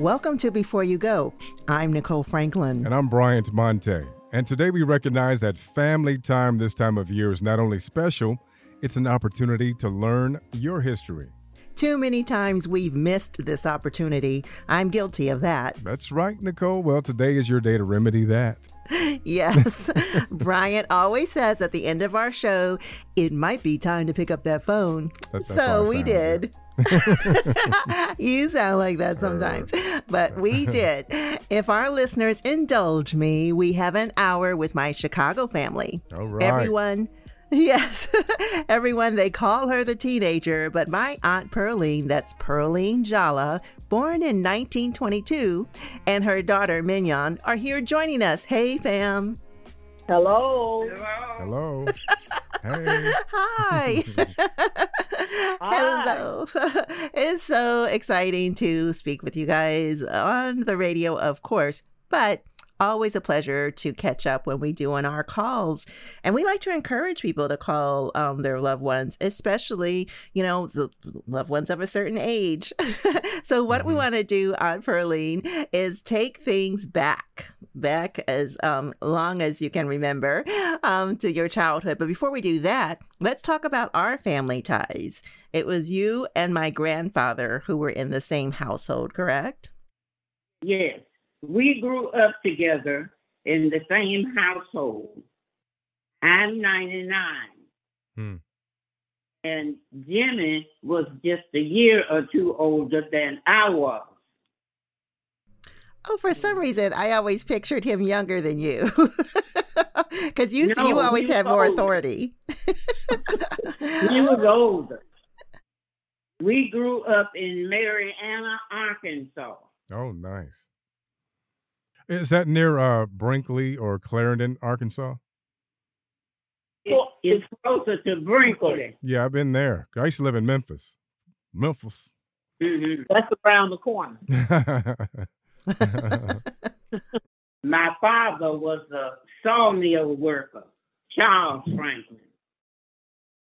Welcome to Before You Go. I'm Nicole Franklin. And I'm Bryant Monte. And today we recognize that family time this time of year is not only special, it's an opportunity to learn your history. Too many times we've missed this opportunity. I'm guilty of that. That's right, Nicole. Well, today is your day to remedy that. yes. Bryant always says at the end of our show, it might be time to pick up that phone. That's, that's so we did. you sound like that sometimes, but we uh. did. If our listeners indulge me, we have an hour with my Chicago family. All right. Everyone. Yes, everyone, they call her the teenager, but my Aunt Pearline, that's Pearline Jala, born in 1922, and her daughter Mignon are here joining us. Hey, fam. Hello. Hello. hey. Hi. Hello. It's so exciting to speak with you guys on the radio, of course, but always a pleasure to catch up when we do on our calls. And we like to encourage people to call um, their loved ones, especially, you know, the loved ones of a certain age. so, what mm-hmm. we want to do on Pearline is take things back, back as um, long as you can remember um, to your childhood. But before we do that, let's talk about our family ties. It was you and my grandfather who were in the same household, correct? Yes we grew up together in the same household. I'm 99. Hmm. And Jimmy was just a year or two older than I was. Oh, for some reason, I always pictured him younger than you. Because you, no, you always have more authority. he was older. We grew up in Marianna, Arkansas. Oh, nice. Is that near uh, Brinkley or Clarendon, Arkansas? it's closer to Brinkley. Yeah, I've been there. I used to live in Memphis. Memphis. Mm-hmm. That's around the corner. My father was a sawmill worker, Charles Franklin.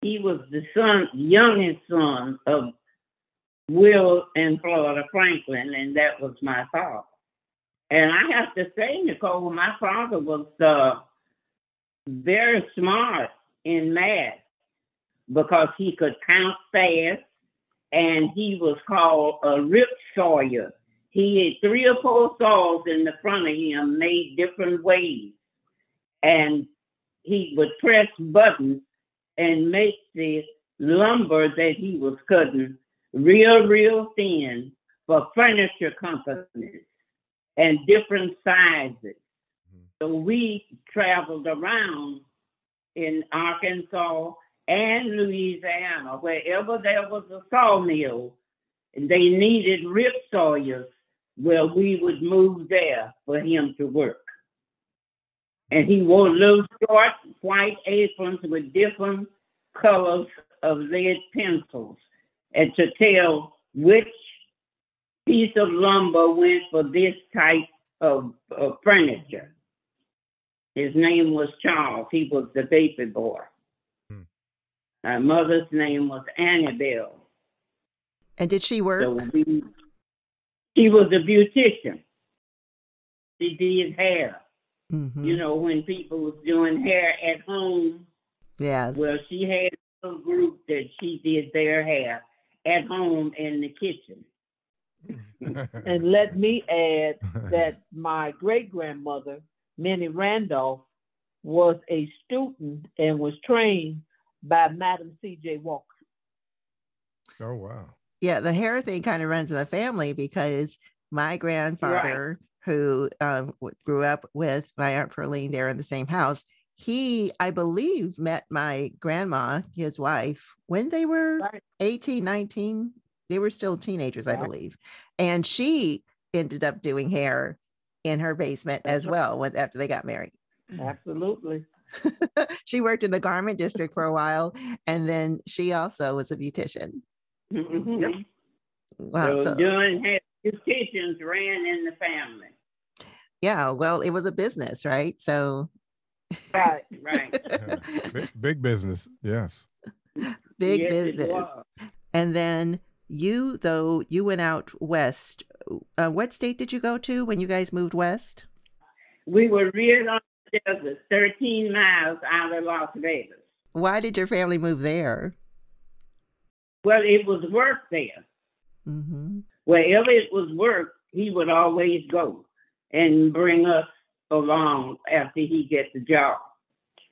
He was the son, youngest son of Will and Florida Franklin, and that was my father. And I have to say, Nicole, my father was uh, very smart in math because he could count fast and he was called a rip sawyer. He had three or four saws in the front of him made different ways. And he would press buttons and make the lumber that he was cutting real, real thin for furniture companies and different sizes. Mm-hmm. So we traveled around in Arkansas and Louisiana, wherever there was a sawmill, and they needed rip sawyers, well, we would move there for him to work. And he wore little short white aprons with different colors of lead pencils, and to tell which piece of lumber went for this type of, of furniture. His name was Charles. He was the baby boy. Hmm. My mother's name was Annabelle. And did she work? So we, she was a beautician. She did hair. Mm-hmm. You know, when people was doing hair at home. Yes. Well, she had a group that she did their hair at home in the kitchen and let me add that my great grandmother, Minnie Randolph, was a student and was trained by Madam C.J. Walker. Oh, wow. Yeah, the hair thing kind of runs in the family because my grandfather, right. who um, grew up with my Aunt Pearline there in the same house, he, I believe, met my grandma, his wife, when they were right. 18, 19, they were still teenagers, I believe. And she ended up doing hair in her basement as well when, after they got married. Absolutely. she worked in the garment district for a while and then she also was a beautician. Mm-hmm. Yep. Wow. So, so doing his beauticians ran in the family. Yeah, well, it was a business, right? So Right, right. big, big, business, yes. Big yes, business. And then You, though, you went out west. Uh, what state did you go to when you guys moved west? We were reared on the desert, 13 miles out of Las Vegas. Why did your family move there? Well, it was work there. Mm-hmm. Wherever it was work, he would always go and bring us along after he gets the job.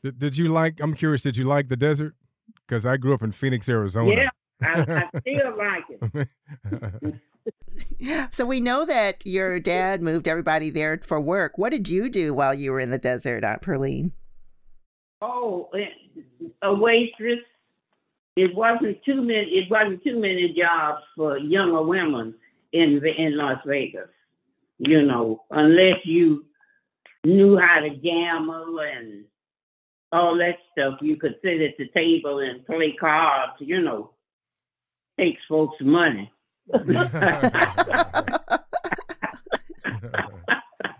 Did, did you like? I'm curious. Did you like the desert? Because I grew up in Phoenix, Arizona. Yeah, I, I still like it. So we know that your dad moved everybody there for work. What did you do while you were in the desert, Aunt Pearline? Oh, a waitress. It wasn't too many. It wasn't too many jobs for younger women in in Las Vegas. You know, unless you knew how to gamble and all that stuff, you could sit at the table and play cards. You know, takes folks money.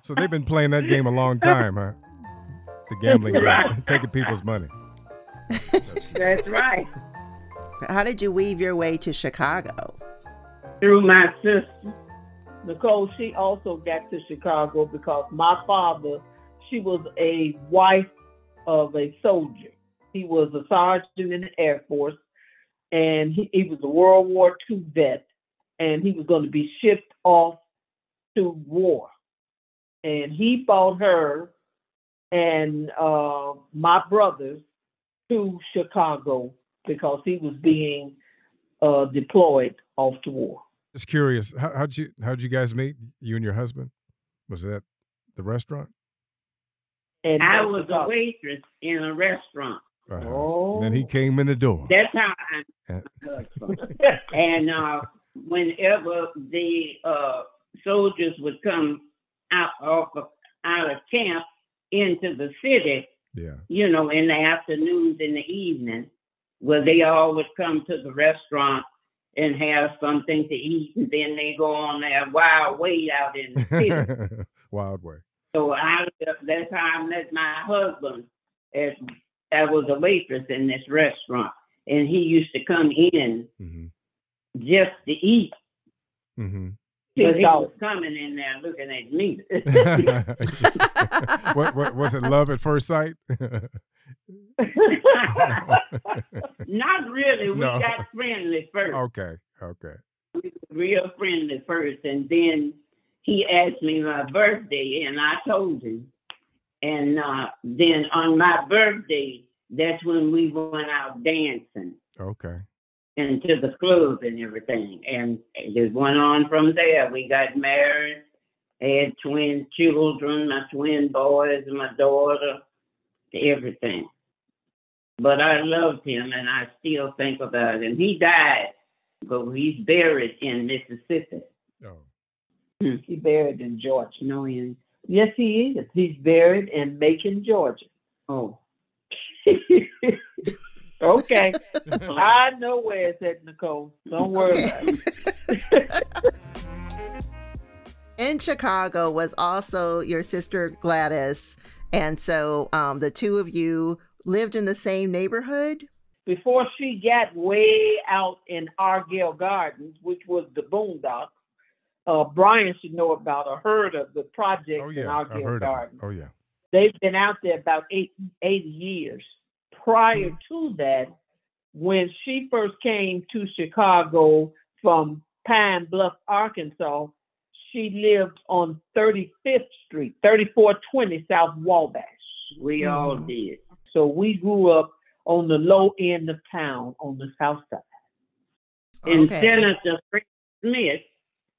so they've been playing that game a long time, huh? The gambling game, taking people's money. That's right. How did you weave your way to Chicago? Through my sister. Nicole, she also got to Chicago because my father, she was a wife of a soldier. He was a sergeant in the Air Force, and he, he was a World War II vet, and he was going to be shipped off to war. And he brought her and uh, my brothers to Chicago because he was being uh, deployed off to war. Just curious, how, how'd you how'd you guys meet? You and your husband? Was that the restaurant? And I was a waitress in a restaurant. Uh-huh. Oh. Then he came in the door. That's how I Uh, met my husband. And uh, whenever the uh, soldiers would come out off of out of camp into the city, yeah. you know, in the afternoons and the evening, well, they all would come to the restaurant and have something to eat, and then they go on their wild way out in the city. Wild way. So I, that's how I met my husband. As I was a waitress in this restaurant, and he used to come in hmm just to eat. hmm But he was coming in there looking at me. what, what was it? Love at first sight? Not really. We No. got friendly first. okay. Okay. We were real friendly first, and then he asked me my birthday, and I told him. And uh, then on my birthday, that's when we went out dancing. Okay. and to the club and everything. And it just went on from there. We got married, had twin children, my twin boys, and my daughter, everything. But I loved him and I still think about him. He died, but he's buried in Mississippi. Oh. Hmm, he buried in Georgia. No, in Yes, he is. He's buried in Macon, Georgia. oh, okay. I know where it's at, Nicole. Don't worry about it. in Chicago was also your sister Gladys, and so um, the two of you lived in the same neighborhood. Before she got way out in Altgeld Gardens, which was the boondocks, uh, Bryant should know about or heard of the project Oh yeah. I've Altgeld heard of it. Gardens. Oh yeah. They've been out there about eight, 80 years. Prior to that, when she first came to Chicago from Pine Bluff, Arkansas, she lived on 35th Street, 3420 South Wabash. we all Mhm. did. So we grew up on the low end of town on the south side. And Okay. Senator Fred Smith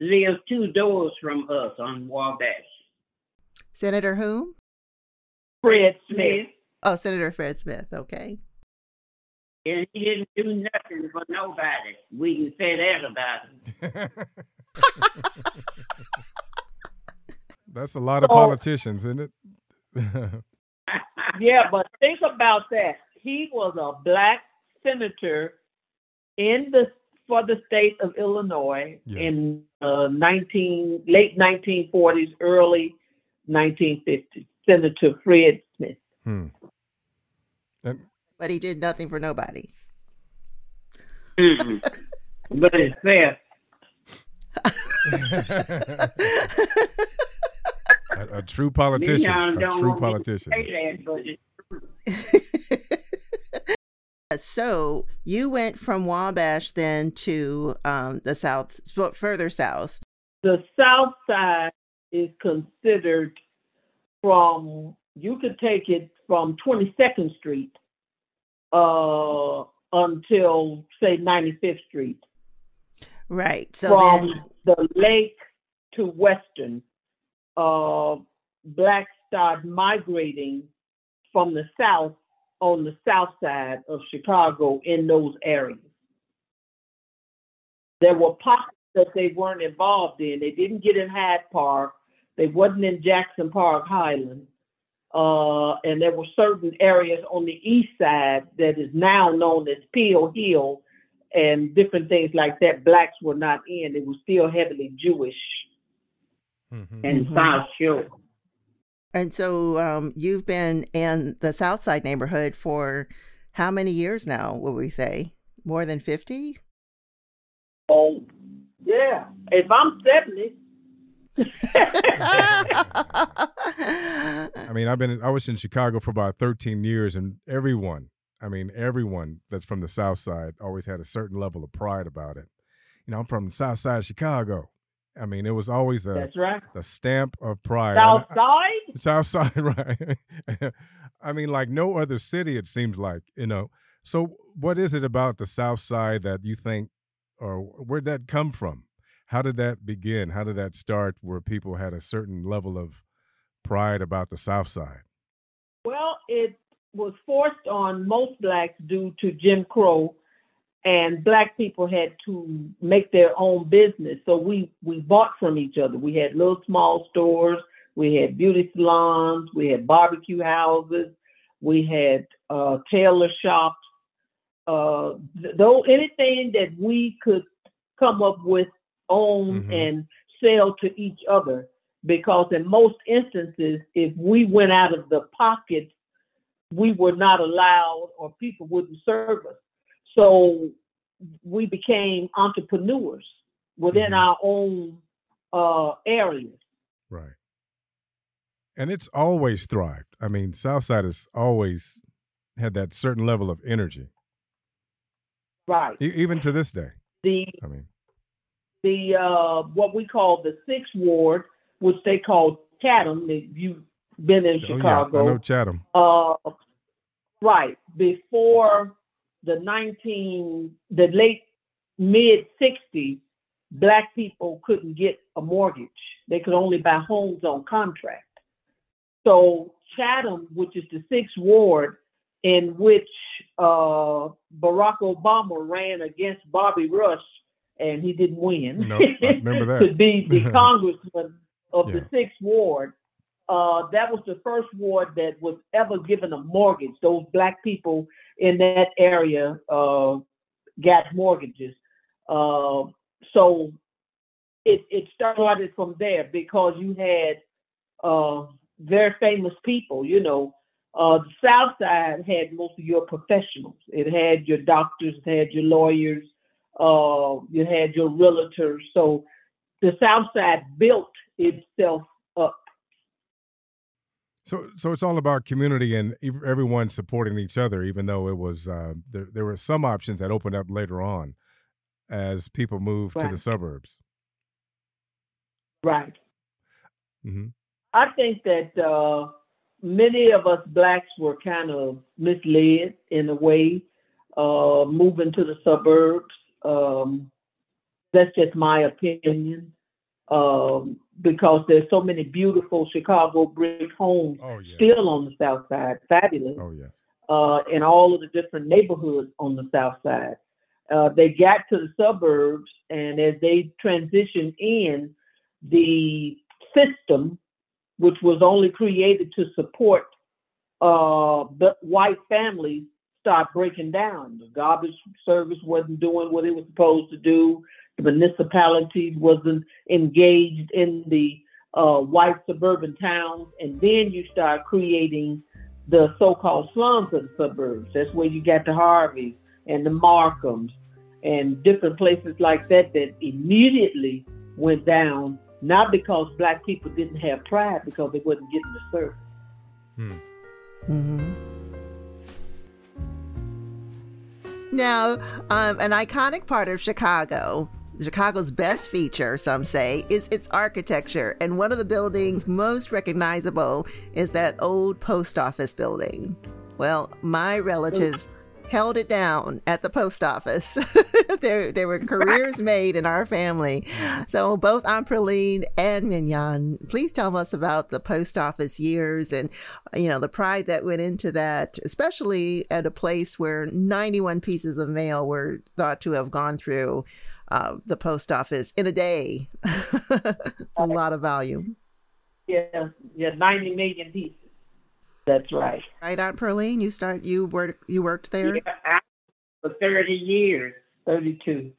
lived two doors from us on Wabash. Senator whom? Fred Smith. Smith. Oh, Senator Fred Smith. Okay. And he didn't do nothing for nobody. We can say that about him. That's a lot of So- politicians, isn't it? Yeah, but think about that. He was a black senator in the for the state of Illinois Yes. in uh, 19 late 1940s, early 1950s. Senator Fred Smith. hmm. And But he did nothing for nobody. Mm-mm. But it's fair. A, a true politician. A true politician. so you went from Wabash then to um, the south, further south. The south side is considered from you could take it from 22nd Street uh, until say 95th Street. Right. So from then... the lake to Western, uh, blacks started migrating from the south on the south side of Chicago in those areas. There were pockets that they weren't involved in. They didn't get in Hyde Park. They wasn't in Jackson Park Highland. Uh, and there were certain areas on the east side that is now known as Pill Hill and different things like that. Blacks were not in. It was still heavily Jewish. Mm-hmm. And mm-hmm. South Shore. And so um, you've been in the South Side neighborhood for how many years now, would we say? More than 50? Oh, yeah. If I'm 70, I mean, I've been I was in Chicago for about 13 years, and everyone, I mean, everyone that's from the South Side always had a certain level of pride about it. You know, I'm from the South Side of Chicago. I mean, it was always a that's right. the stamp of pride. South Side, South Side, right? I mean, like no other city, it seems like you know. So, what is it about the South Side that you think, or where'd that come from? How did that begin? How did that start where people had a certain level of pride about the South Side? Well, it was forced on most blacks due to Jim Crow, and black people had to make their own business. So we we bought from each other. We had little small stores, we had beauty salons, we had barbecue houses, we had uh, tailor shops. Uh, though anything that we could come up with own mm-hmm. and sell to each other. Because in most instances, if we went out of the pocket, we were not allowed or people wouldn't serve us. So we became entrepreneurs within mm-hmm. our own uh, areas. Right. And it's always thrived. I mean, Southside has always had that certain level of energy. Right. E- even to this day. The I mean the uh, what we call the sixth ward, which they call Chatham. If you've been in oh, Chicago, yeah, I know Chatham. Uh, right before the nineteen, the late mid '60s, black people couldn't get a mortgage. They could only buy homes on contract. So Chatham, which is the sixth ward, in which uh, Barack Obama ran against Bobby Rush and he didn't win. No, remember that. to be the congressman of yeah. the sixth ward. Uh, that was the first ward that was ever given a mortgage. Those black people in that area uh, got mortgages. Uh, so it, it started from there because you had uh, very famous people. You know, uh, the South Side had most of your professionals. It had your doctors, it had your lawyers, uh, you had your realtors. So the South Side built itself. So, so it's all about community and everyone supporting each other. Even though it was, uh, there, there were some options that opened up later on as people moved right. to the suburbs. Right. Mm-hmm. I think that uh, many of us blacks were kind of misled in a way, uh, moving to the suburbs. Um, that's just my opinion. Um, because there's so many beautiful Chicago brick homes oh, still on the south side, fabulous. Oh yes. Uh, in all of the different neighborhoods on the south side. Uh, they got to the suburbs, and as they transitioned in, the system, which was only created to support uh, the white families, start breaking down. The garbage service wasn't doing what it was supposed to do. The municipalities wasn't engaged in the uh, white suburban towns, and then you start creating the so-called slums of the suburbs. That's where you got the Harveys and the Markhams and different places like that that immediately went down, not because black people didn't have pride, because they wasn't getting the service. Hmm. Mm-hmm. Now, um, an iconic part of Chicago, Chicago's best feature, some say, is its architecture. And one of the buildings most recognizable is that old post office building. Well, my relatives held it down at the post office. there, there were careers made in our family. So both Aunt Perline and Mignon, please tell us about the post office years and, you know, the pride that went into that, especially at a place where 91 pieces of mail were thought to have gone through uh, the post office in a day. a lot of volume. Yeah, yeah, 90 million pieces. That's right. Right, Aunt Pearline, you start. You worked. You worked there yeah, for thirty years. Thirty-two.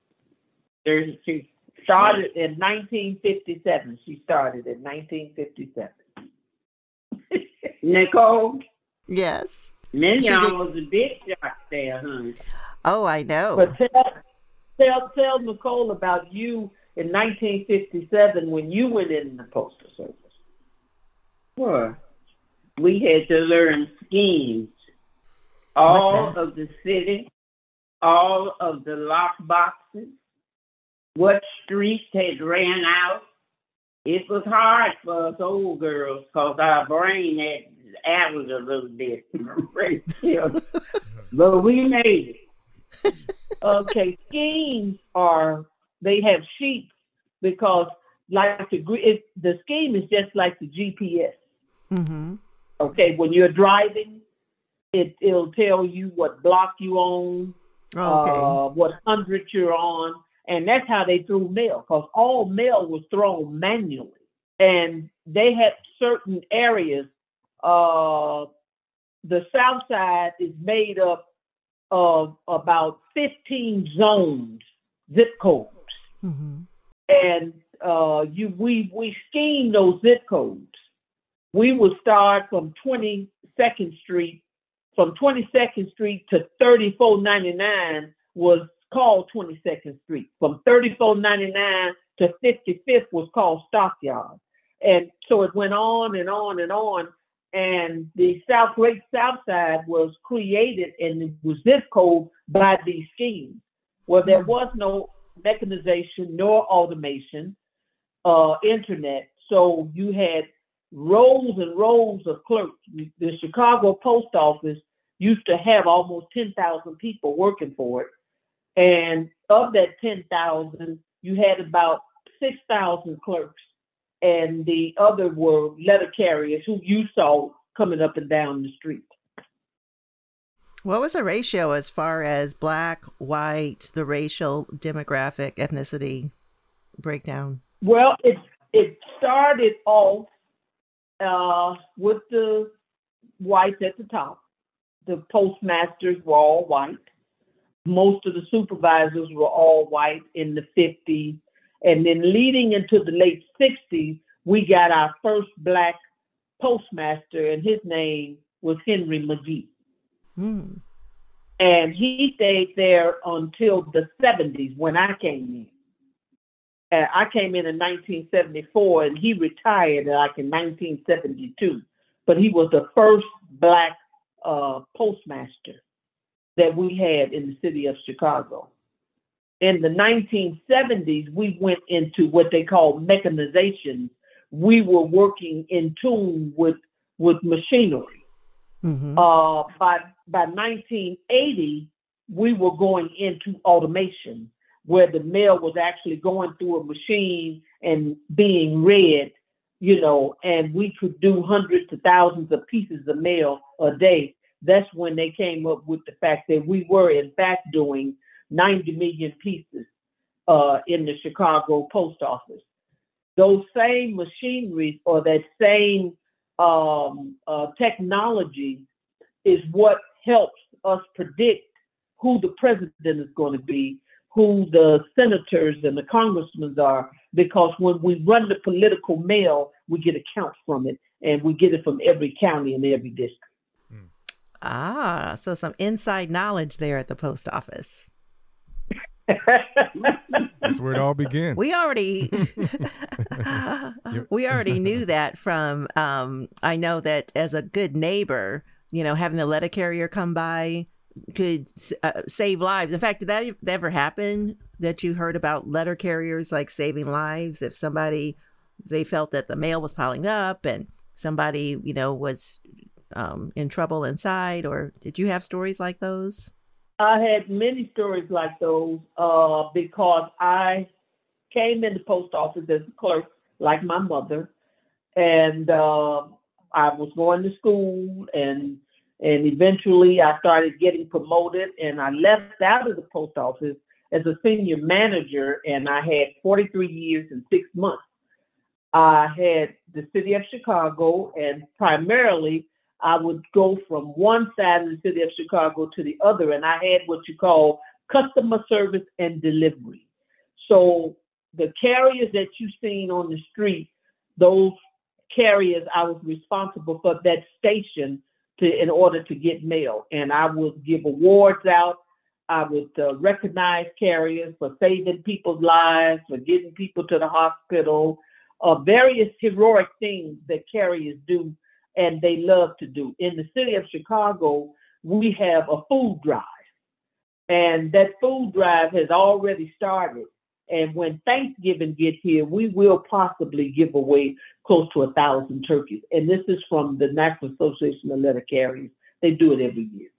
Thirty-two. Started in 1957. She started in 1957. Nicole. Yes. Mignon was a big shot there, huh? Oh, I know. But tell, tell tell Nicole about you in 1957 when you went in the postal service. What? we had to learn schemes. All of the city, all of the lock boxes, what streets had ran out. It was hard for us old girls because our brain had added a little bit. but we made it. Okay, schemes are they have sheets because like the it, the scheme is just like the GPS. Mm-hmm. Okay, when you're driving, it it'll tell you what block you own, okay. uh, what hundred you're on, and that's how they threw mail because all mail was thrown manually, and they had certain areas. Uh, the South Side is made up of about 15 zones, zip codes, mm-hmm. and uh, you we we schemed those zip codes we would start from 22nd Street. From 22nd Street to 3499 was called 22nd Street. From 3499 to 55th was called Stockyard. And so it went on and on and on. And the South Great South Side was created and it was zip code by these schemes. Well, there mm. was no mechanization nor automation, uh, internet. So you had rows and rows of clerks. The Chicago Post Office used to have almost 10,000 people working for it. And of that 10,000, you had about 6,000 clerks. And the other were letter carriers who you saw coming up and down the street. What was the ratio as far as black, white, the racial, demographic, ethnicity breakdown? Well, it it started off uh, with the whites at the top. The postmasters were all white. Most of the supervisors were all white in the 50s. And then leading into the late 60s, we got our first black postmaster, and his name was Henry McGee. Hmm. And he stayed there until the 70s when I came in. Uh, I came in in 1974 and he retired like in 1972. But he was the first black uh, postmaster that we had in the city of Chicago. In the 1970s, we went into what they call mechanization. We were working in tune with with machinery. Mm-hmm. Uh, by by 1980, we were going into automation where the mail was actually going through a machine and being read, you know, and we could do hundreds to thousands of pieces of mail a day. That's when they came up with the fact that we were, in fact, doing 90 million pieces uh, in the Chicago post office. Those same machineries or that same um, uh, technology is what helps us predict who the president is going to be who the senators and the congressmen are because when we run the political mail, we get accounts from it and we get it from every county and every district. Ah, so some inside knowledge there at the post office. That's where it all begins. We already we already knew that from um I know that as a good neighbor, you know, having the letter carrier come by could uh, save lives. In fact, did that ever happen that you heard about letter carriers like saving lives if somebody they felt that the mail was piling up and somebody, you know, was um, in trouble inside or did you have stories like those? I had many stories like those uh, because I came in the post office as a clerk, like my mother, and uh, I was going to school, and and eventually I started getting promoted, and I left out of the post office as a senior manager, and I had 43 years and six months. I had the city of Chicago, and primarily I would go from one side of the city of Chicago to the other, and I had what you call customer service and delivery. So the carriers that you've seen on the street, those carriers, I was responsible for that station to in order to get mail, and I would give awards out. I would uh, recognize carriers for saving people's lives, for getting people to the hospital, uh, various heroic things that carriers do and they love to do. In the city of Chicago, we have a food drive, and that food drive has already started. And when Thanksgiving gets here, we will possibly give away close to a thousand turkeys. And this is from the National Association of Letter Carriers. They do it every year.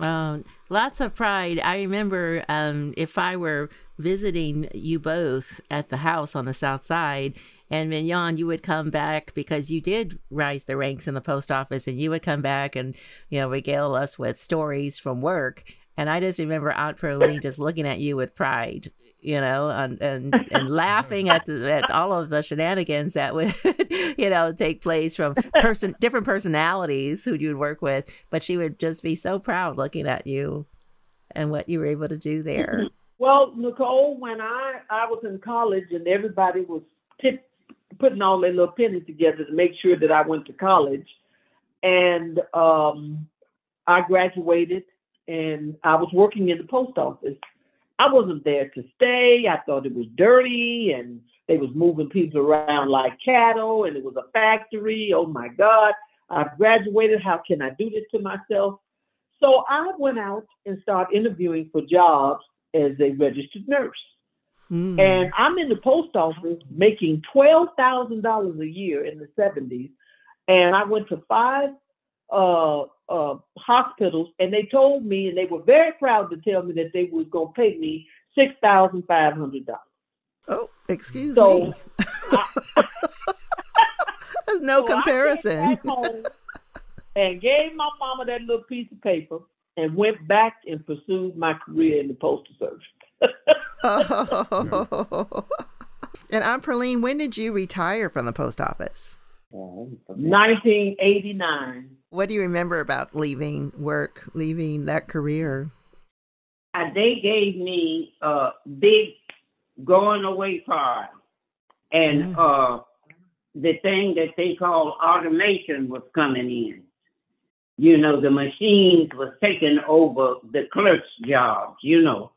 Um, lots of pride. I remember um, if I were visiting you both at the house on the south side and Mignon, you would come back because you did rise the ranks in the post office, and you would come back and you know regale us with stories from work. And I just remember Aunt Pearline just looking at you with pride, you know, and and, and laughing at the, at all of the shenanigans that would, you know, take place from person different personalities who you'd work with. But she would just be so proud looking at you and what you were able to do there. Well, Nicole, when I I was in college and everybody was tip putting all their little pennies together to make sure that I went to college. And um, I graduated and I was working in the post office. I wasn't there to stay. I thought it was dirty and they was moving people around like cattle and it was a factory. Oh my God, I've graduated. How can I do this to myself? So I went out and started interviewing for jobs as a registered nurse. Mm. And I'm in the post office making $12,000 a year in the 70s. And I went to five uh, uh, hospitals and they told me, and they were very proud to tell me that they was going to pay me $6,500. Oh, excuse so, me. I, There's no so comparison. and gave my mama that little piece of paper and went back and pursued my career in the postal service oh. And Aunt Pearline, when did you retire from the post office? 1989. What do you remember about leaving work, leaving that career? Uh, they gave me a big going away card. And mm. uh, the thing that they call automation was coming in. You know, the machines was taking over the clerk's jobs, you know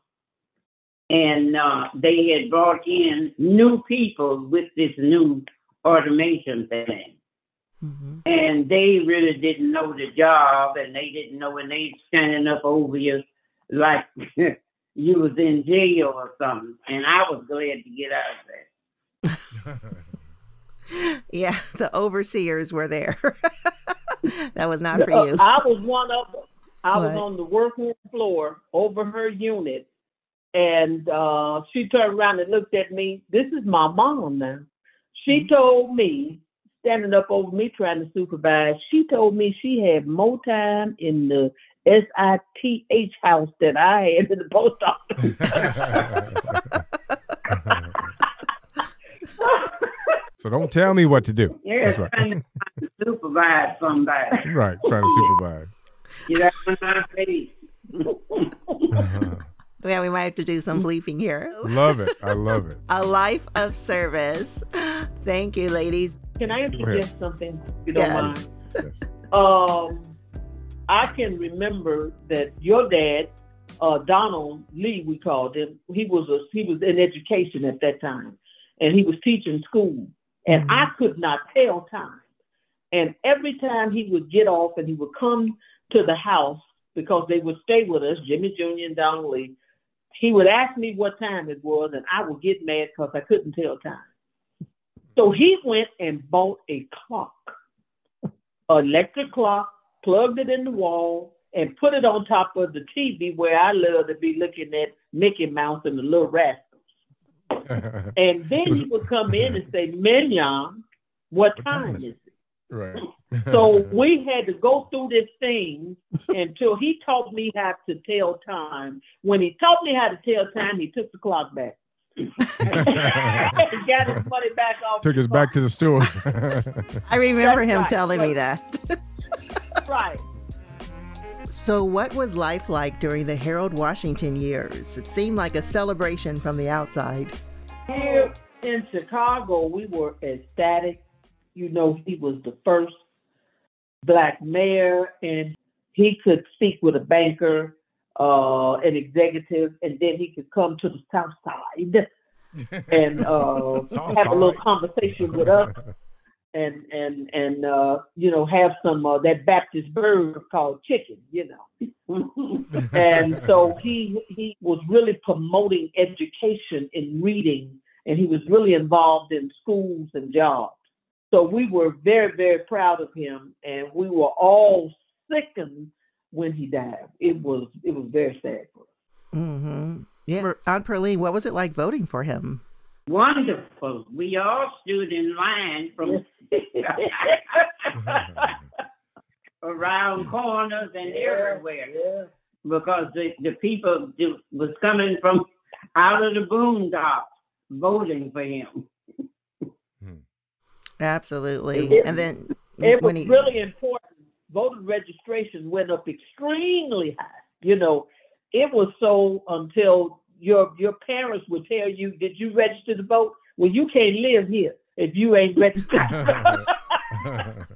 and uh, they had brought in new people with this new automation thing. Mm-hmm. And they really didn't know the job, and they didn't know when they standing up over you like you was in jail or something. And I was glad to get out of there. yeah, the overseers were there. that was not for you. I was one of them. I what? was on the working floor over her unit, and uh, she turned around and looked at me. This is my mom now. She mm-hmm. told me, standing up over me trying to supervise, she told me she had more time in the SITH house than I had in the post office. so don't tell me what to do. Yeah, That's right. trying to supervise somebody. Right, trying to supervise. Out of my face. Yeah, we might have to do some mm. bleeping here. Love it. I love it. A life of service. Thank you, ladies. Can I suggest something, if you don't yes. mind? Yes. Um, I can remember that your dad uh, Donald Lee, we called him. He was a, he was in education at that time, and he was teaching school, and Mhm. I could not tell time. And every time he would get off and he would come to the house because they would stay with us, Jimmy Jr. and Donald Lee, he would ask me what time it was, and I would get mad because I couldn't tell time. So he went and bought a clock, an electric clock, plugged it in the wall, and put it on top of the TV where I love to be looking at Mickey Mouse and the Little Rascals. And then he would come in and say, Mignon, what What time time is is it? Right. So we had to go through this thing until he taught me how to tell time. When he taught me how to tell time, he took the clock back. he got his money back off. took the us back to the store. I remember That's him right. telling me that. right. So, what was life like during the Harold Washington years? It seemed like a celebration from the outside. Here in Chicago, we were ecstatic. You know, he was the first black mayor, and he could speak with a banker, uh, an executive, and then he could come to the South Side and uh, have a little conversation with us, and and and uh, you know have some uh, that Baptist bird called chicken, you know. and so he he was really promoting education in reading, and he was really involved in schools and jobs. So we were very very proud of him, and we were all sickened when he died. It was it was very sad for us. hmm Yeah. Aunt Pearline, what was it like voting for him? Wonderful. We all stood in line from around corners and everywhere Yeah. because the, the people do- was coming from out of the boondocks voting for him. Absolutely. It- and then It was he, really important. Voter registration went up extremely high. You know, it was so until your your parents would tell you, "Did you register to vote?" Well, you can't live here if you ain't registered.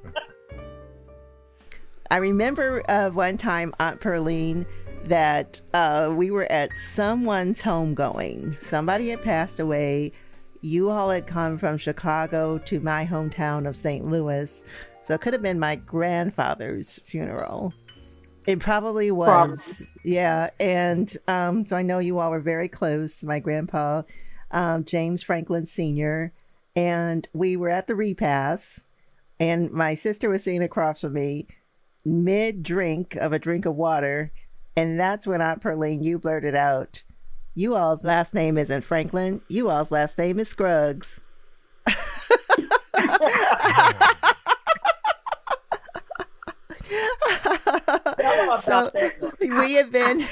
I remember uh, one time, Aunt Pearline, that uh, we were at someone's homegoing. Somebody had passed away. You all had come from Chicago to my hometown of St. Louis. So it could have been my grandfather's funeral. It probably was. Probably. Yeah. And um, so I know you all were very close. My grandpa, um, James Franklin Sr., and we were at the repast, and my sister was sitting across from me mid drink of a drink of water. And that's when Aunt Pearline, you blurted out, You all's last name isn't Franklin. You all's last name is Scruggs. so we have been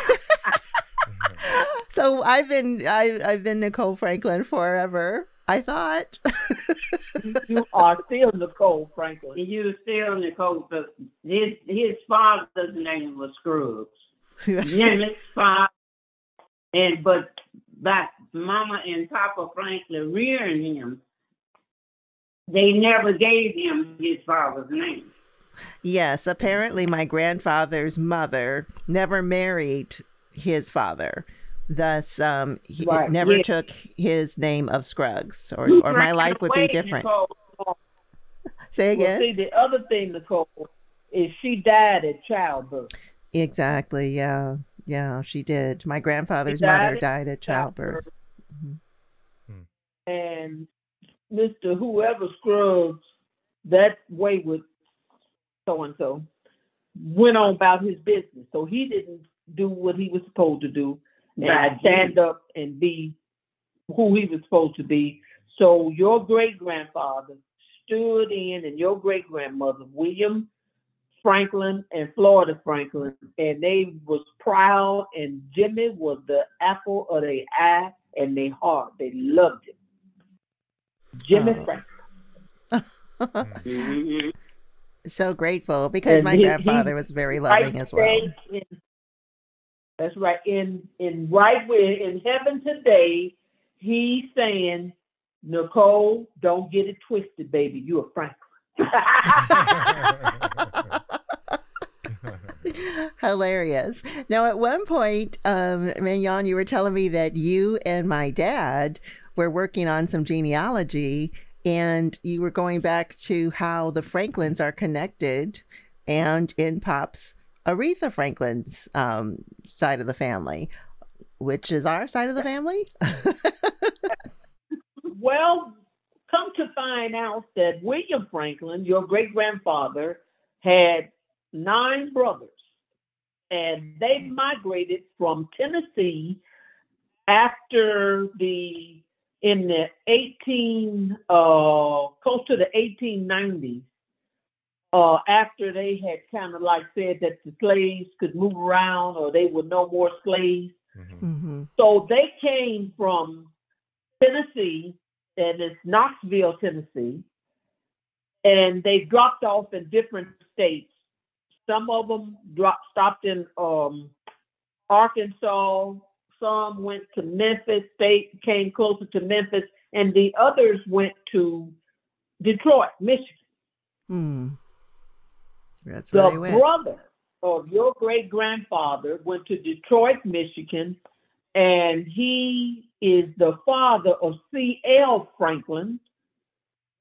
so I've been I, I've been Nicole Franklin forever. I thought. you are still Nicole Franklin. And you still Nicole, but his his father's name was Scruggs. Jimmy's father, and but by Mama and Papa Franklin rearing him, they never gave him his father's name. yes, apparently my grandfather's mother never married his father. Thus, um, he Right, never yeah. took his name of Scruggs, or, or my life would be different. Nicole. Say Well, again. see, the other thing, Nicole, is she died at childbirth. Exactly. Yeah. Yeah, she did. My grandfather's died mother died at childbirth. Mm-hmm. Hmm. and Mr. Whoever Scruggs, that wayward so and so, went on about his business. So he didn't do what he was supposed to do and Right. stand up and be who he was supposed to be. So your great grandfather stood in, and your great grandmother, William Franklin and Florida Franklin, and they was proud, and Jimmy was the apple of their eye and their heart. They loved him. Jimmy Oh. Franklin. So grateful because And my he- grandfather he- was very loving right as well. in- that's right. In in right where in heaven today, he's saying, Nicole, don't get it twisted, baby. You a Franklin. Hilarious. Now, at one point, um, Mignon, you were telling me that you and my dad were working on some genealogy and you were going back to how the Franklins are connected and in Pop's Aretha Franklin's um, side of the family, which is our side of the family. well, come to find out that William Franklin, your great grandfather, had nine brothers, and they migrated from Tennessee after the in the 18 uh close to the 1890s uh after they had kind of like said that the slaves could move around or they were no more slaves mm-hmm. Mm-hmm. so they came from tennessee and it's knoxville tennessee and they dropped off in different states some of them dropped stopped in um arkansas some went to Memphis, State came closer to Memphis, and the others went to Detroit, Michigan. Hmm. That's where the brother of your great grandfather went to Detroit, Michigan, and he is the father of C.L. Franklin,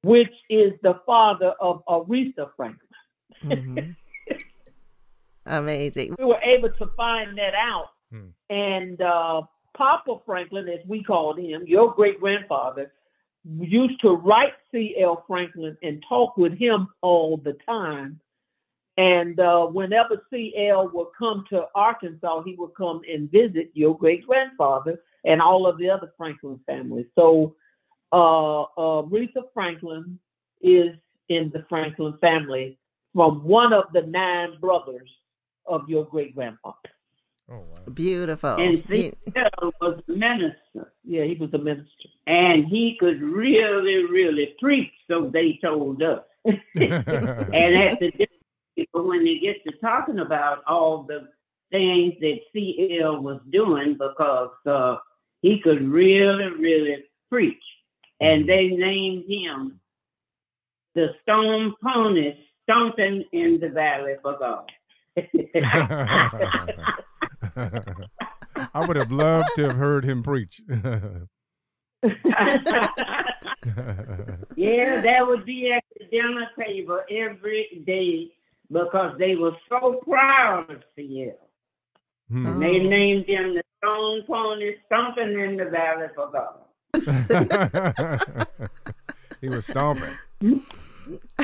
which is the father of Aretha Franklin. Mm-hmm. Amazing. We were able to find that out Hmm. And uh, Papa Franklin, as we called him, your great grandfather, used to write C.L. Franklin and talk with him all the time. And uh, whenever C.L. would come to Arkansas, he would come and visit your great grandfather and all of the other Franklin families. So uh, uh, Aretha Franklin is in the Franklin family from one of the nine brothers of your great grandfather. Oh, wow. Beautiful. And C.L. was a minister. Yeah, he was a minister. And he could really, really preach, so they told us. and at the when they get to talking about all the things that C.L. was doing, because uh, he could really, really preach. And mm-hmm. they named him the Stone Pony Stomping in the Valley for God. I would have loved to have heard him preach. yeah, that would be at the dinner table every day because they were so proud of CL. Hmm. And they named him the Stone Pony Stomping in the Valley for God. he was stomping.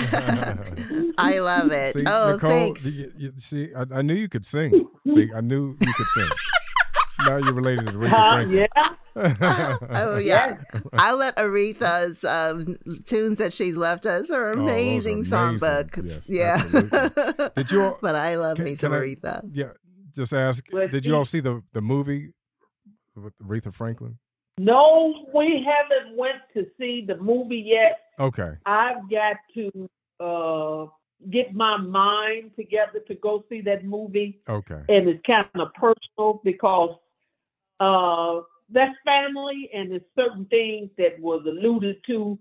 I love it. See, oh, Nicole, thanks. You, you, see, I, I, knew you could sing. See, I knew you could sing. now you're related to Aretha uh, Yeah. oh yeah. I let Aretha's um, tunes that she's left us are oh, amazing, oh, songbook. Yes, yeah. Did you? All, but I love can, me some Aretha. Yeah. Just ask. did you all see the the movie with Aretha Franklin? No, we haven't went to see the movie yet. Okay. I've got to uh, get my mind together to go see that movie. Okay. And it's kind of personal because uh, that's family, and there's certain things that was alluded to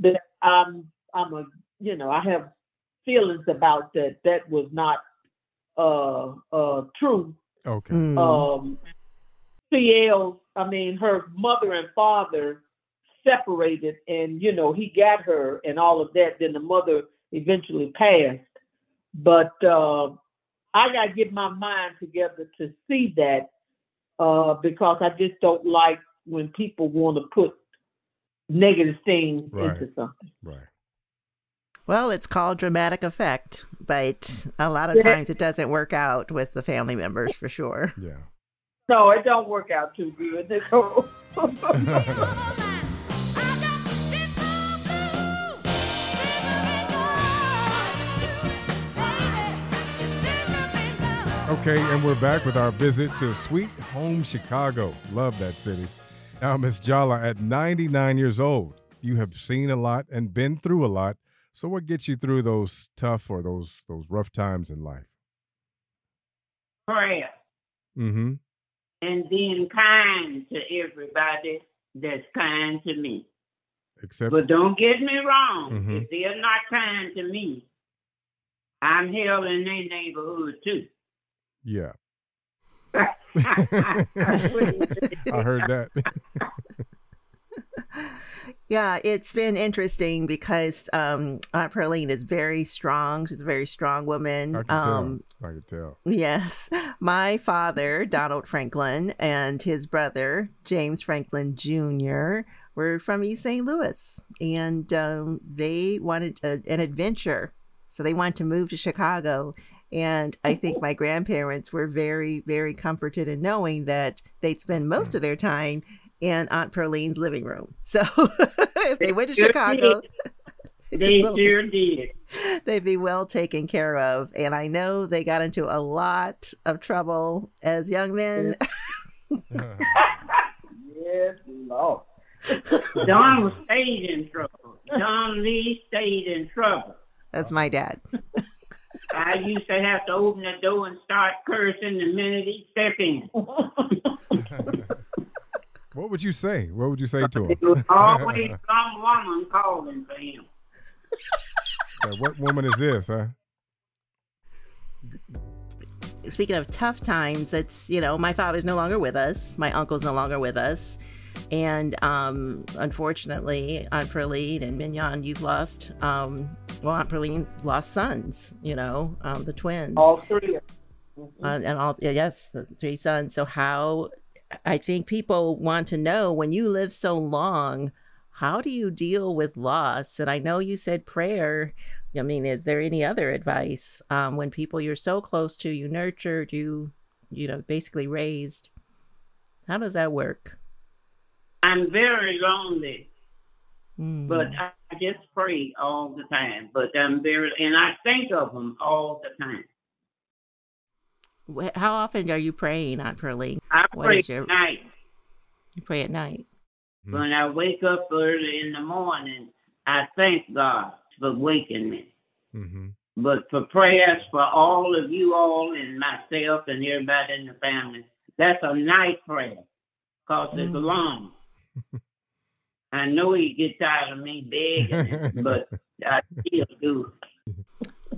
that I'm I'm a you know I have feelings about that that was not uh uh true. Okay. Mm. Um, CL, I mean, her mother and father separated, and you know, he got her and all of that. Then the mother eventually passed. But uh, I got to get my mind together to see that uh, because I just don't like when people want to put negative things right. into something. Right. Well, it's called dramatic effect, but a lot of yeah. times it doesn't work out with the family members for sure. Yeah. No, it don't work out too good. Okay, and we're back with our visit to Sweet Home Chicago. Love that city. Now, Miss Jala, at 99 years old, you have seen a lot and been through a lot. So, what gets you through those tough or those those rough times in life? Prayer. Mm-hmm and being kind to everybody that's kind to me. Except, but don't get me wrong. Mm-hmm. If they're not kind to me, I'm hell in their neighborhood too. Yeah. I heard that. yeah, it's been interesting because um, Aunt Pearline is very strong. She's a very strong woman. I can um, tell. I can tell. Yes. My father, Donald Franklin, and his brother, James Franklin Jr., were from East St. Louis. And um, they wanted a, an adventure. So they wanted to move to Chicago. And I think my grandparents were very, very comforted in knowing that they'd spend most of their time in Aunt Pearline's living room. So if they went to Chicago, they sure did. They'd be well taken care of. And I know they got into a lot of trouble as young men. yes, Lord. Don stayed in trouble. Don Lee stayed in trouble. That's my dad. I used to have to open the door and start cursing the minute he stepped in. what would you say? What would you say to him? There was always some woman calling for him. what woman is this, huh? Speaking of tough times, it's, you know, my father's no longer with us. My uncle's no longer with us. And um, unfortunately, Aunt Pearline and Mignon, you've lost, um, well, Aunt Pearline's lost sons, you know, um, the twins. All 3 mm-hmm. uh, and all, yes, the three sons. So, how I think people want to know when you live so long, how do you deal with loss? And I know you said prayer. I mean, is there any other advice um, when people you're so close to, you nurtured, you, you know, basically raised? How does that work? I'm very lonely, mm. but I just pray all the time. But I'm very, and I think of them all the time. How often are you praying, Aunt Pearline? I pray your... at night. You pray at night. Hmm. When I wake up early in the morning, I thank God for waking me. Mm-hmm. But for prayers for all of you all and myself and everybody in the family, that's a night prayer because mm. it's long. I know he get tired of me begging, but I still do.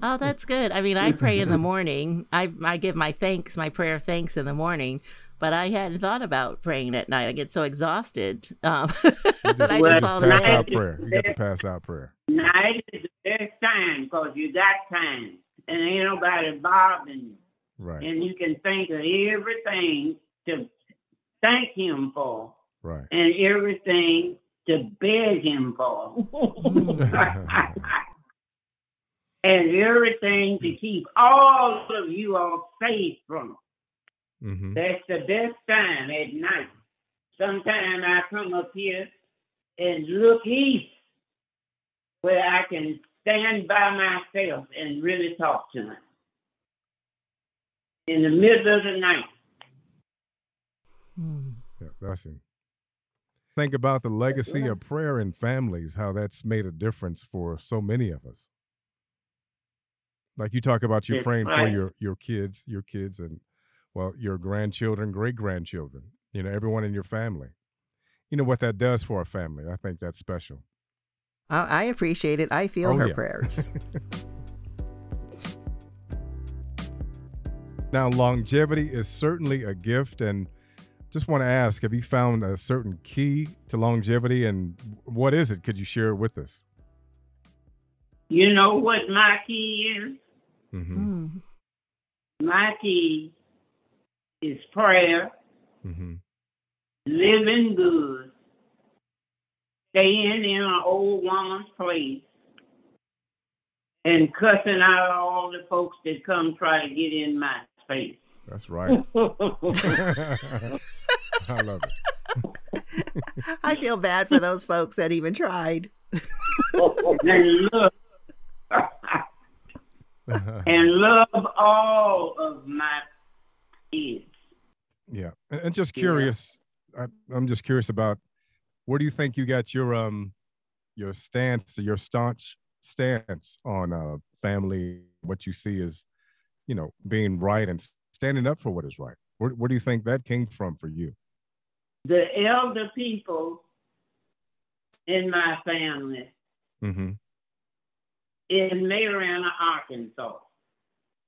Oh, that's good. I mean, I pray in the morning. I I give my thanks, my prayer of thanks in the morning. But I hadn't thought about praying at night. I get so exhausted. Um, just, I just fall pass out prayer. You got to pass out prayer. Night is the best time because you got time and ain't nobody bothering you. Right. And you can think of everything to thank him for Right. And everything to beg him for. and everything to keep all of you all safe from. Mm-hmm. That's the best time at night. Sometimes I come up here and look east where I can stand by myself and really talk to him. In the middle of the night. Yeah, that's him think about the legacy of prayer in families, how that's made a difference for so many of us. Like you talk about you praying for your your kids, your kids, and well, your grandchildren, great grandchildren. You know, everyone in your family. You know what that does for a family. I think that's special. I appreciate it. I feel oh, her yeah. prayers. now, longevity is certainly a gift, and just want to ask have you found a certain key to longevity and what is it? Could you share it with us? You know what my key is? Mm-hmm. Hmm. My key is prayer, mm-hmm. living good, staying in an old woman's place, and cussing out all the folks that come try to get in my space. That's right. I love it. I feel bad for those folks that even tried. and love, and love all of my kids. Yeah, and, just curious. Yeah. I, I'm just curious about where do you think you got your um your stance, your staunch stance on uh family? What you see as you know being right and standing up for what is right. Where, where do you think that came from for you? The elder people in my family mm-hmm. in Marianna, Arkansas.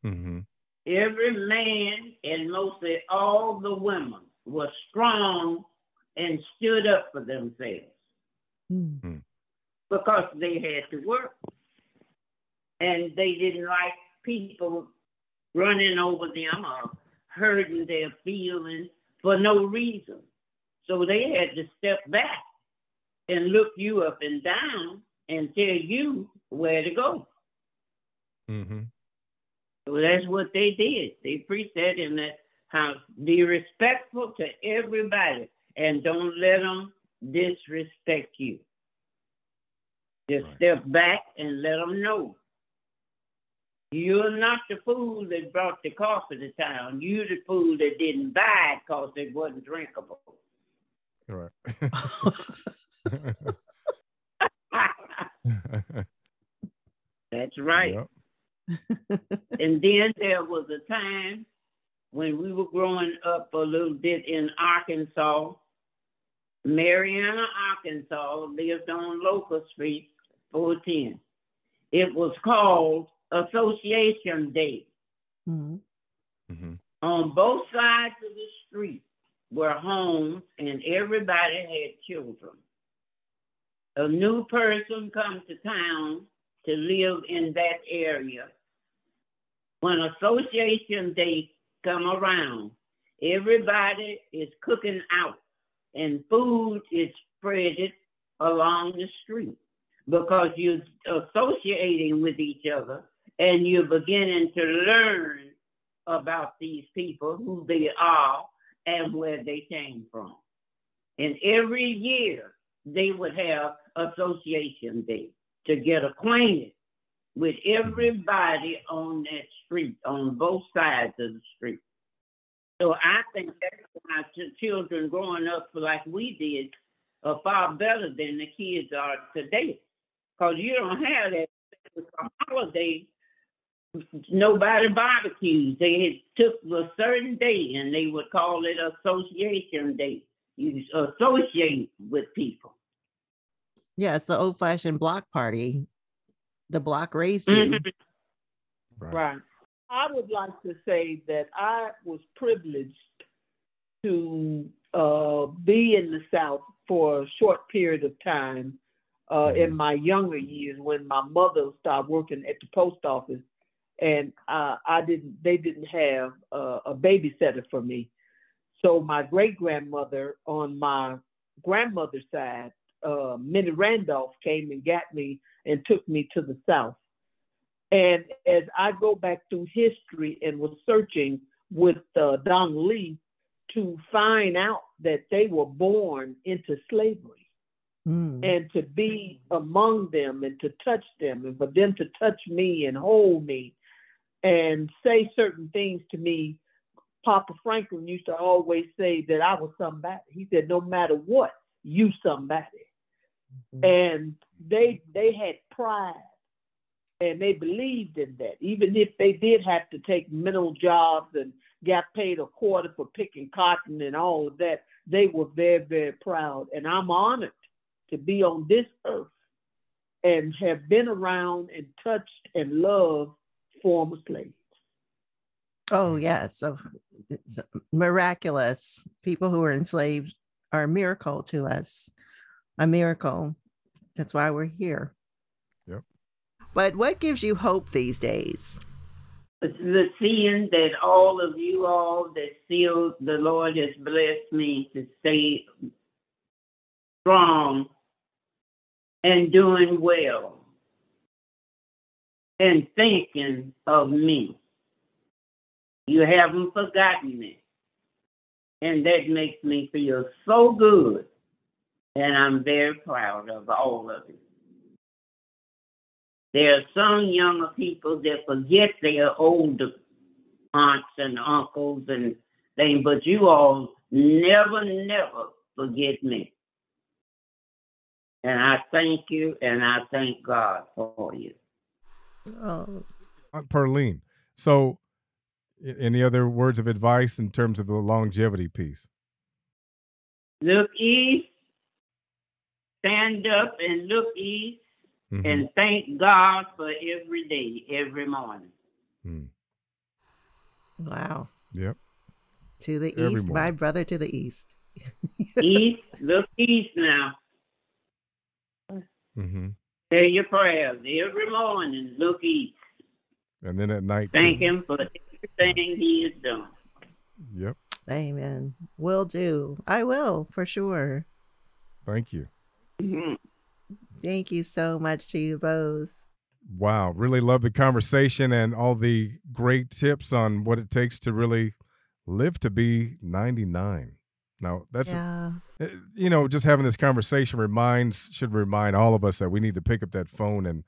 Mm-hmm. every man and mostly all the women were strong and stood up for themselves Mm. because they had to work. And they didn't like people running over them or hurting their feelings for no reason. So they had to step back and look you up and down and tell you where to go. Mm-hmm. So that's what they did. They preached that in that house. Be respectful to everybody and don't let them disrespect you. Just Right. step back and let them know. You're not the fool that brought the coffee to town. You're the fool that didn't buy it because it wasn't drinkable. All right. That's right. Yep. And then there was a time when we were growing up a little bit in Arkansas. Marianna, Arkansas lived on Local Street, 410. It was called Association Day. Mm. Mhm. On both sides of the street were homes and everybody had children. A new person comes to town to live in that area. When association day come around, everybody is cooking out and food is spreaded along the street because you're associating with each other and you're beginning to learn about these people, who they are, and where they came from. And every year they would have association day to get acquainted with everybody on that street, on both sides of the street. So I think that's why children growing up like we did are far better than the kids are today. Because you don't have that holiday. Nobody barbecues. They had took a certain day and they would call it association day. You associate with people. Yeah, it's the old fashioned block party. The block raised you. Mhm. Right. Right. I would like to say that I was privileged to uh, be in the South for a short period of time uh, in my younger years when my mother started working at the post office, and uh, I didn't. They didn't have uh, a babysitter for me, so my great grandmother on my grandmother's side, uh, Minnie Randolph, came and got me and took me to the South. And as I go back through history and was searching with uh, Don Lee to find out that they were born into slavery Mm. and to be among them and to touch them and for them to touch me and hold me and say certain things to me. Papa Franklin used to always say that I was somebody. He said, no matter what, you somebody. Mm-hmm. And they they had pride and they believed in that. Even if they did have to take mental jobs and got paid a quarter for picking cotton and all of that, they were very, very proud. And I'm honored to be on this earth and have been around and touched and loved former slaves. Oh, yes. So it's miraculous. People who were enslaved are a miracle to us. A miracle. That's why we're here. Yep. But what gives you hope these days? the seeing that all of you all that still the Lord has blessed me to stay strong and doing well and thinking of me. You haven't forgotten me. And that makes me feel so good. And I'm very proud of all of it. There are some younger people that forget their older aunts and uncles and things, but you all never, never forget me. And I thank you and I thank God for you. Oh, Aunt Pearline. So, any other words of advice in terms of the longevity piece? Look east, stand up and look east, Mhm. and thank God for every day, every morning. Mm. Wow. Yep. To the Every east, my brother to the east. East, look east now. hmm Say your prayers every morning. Look east. And then at night. too. Thank him for everything he has done. Yep. Amen. Will do. I will for sure. Thank you. Mhm. Thank you so much to you both. Wow. Really love the conversation and all the great tips on what it takes to really live to be 99. Now, that's, yeah. uh, you know, just having this conversation reminds, should remind all of us that we need to pick up that phone and,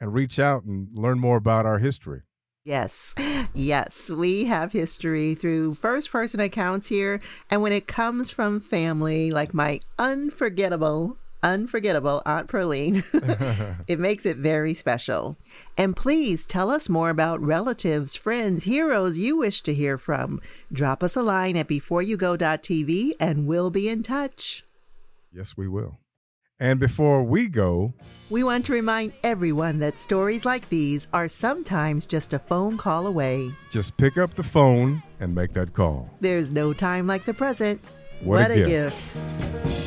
and reach out and learn more about our history. Yes. Yes. We have history through first person accounts here. And when it comes from family, like my unforgettable, unforgettable Aunt Pearline, it makes it very special. And please tell us more about relatives, friends, heroes you wish to hear from. Drop us a line at beforeyougo.tv and we'll be in touch. yes, we will. And before we go, We want to remind everyone that stories like these are sometimes just a phone call away. just pick up the phone and make that call. There's no time like the present. What a a gift. gift.